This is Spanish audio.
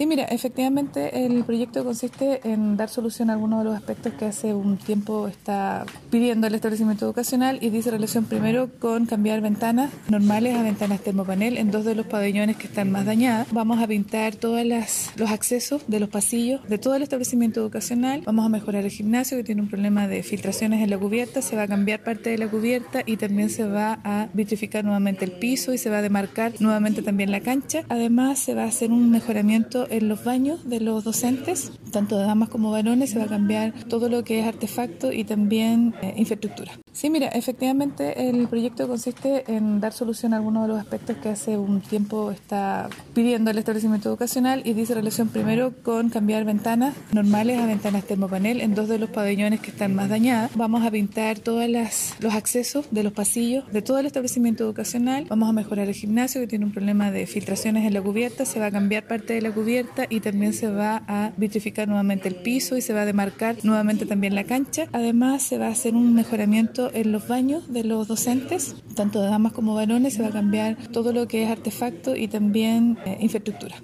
Sí, mira, efectivamente el proyecto consiste en dar solución a algunos de los aspectos que hace un tiempo está pidiendo el establecimiento educacional y dice relación primero con cambiar ventanas normales a ventanas termopanel en dos de los pabellones que están más dañadas. Vamos a pintar todos los accesos de los pasillos de todo el establecimiento educacional. Vamos a mejorar el gimnasio que tiene un problema de filtraciones en la cubierta. Se va a cambiar parte de la cubierta y también se va a vitrificar nuevamente el piso y se va a demarcar nuevamente también la cancha. Además se va a hacer un mejoramiento en los baños de los docentes, tanto de damas como varones, se va a cambiar todo lo que es artefacto y también eh, infraestructura. Sí, mira, efectivamente el proyecto consiste en dar solución a algunos de los aspectos que hace un tiempo está pidiendo el establecimiento educacional y dice relación primero con cambiar ventanas normales a ventanas termopanel en dos de los pabellones que están más dañadas. Vamos a pintar todos los accesos de los pasillos de todo el establecimiento educacional. Vamos a mejorar el gimnasio que tiene un problema de filtraciones en la cubierta. Se va a cambiar parte de la cubierta y también se va a vitrificar nuevamente el piso y se va a demarcar nuevamente también la cancha. Además se va a hacer un mejoramiento en los baños de los docentes, tanto de damas como varones, se va a cambiar todo lo que es artefacto y también eh, infraestructura.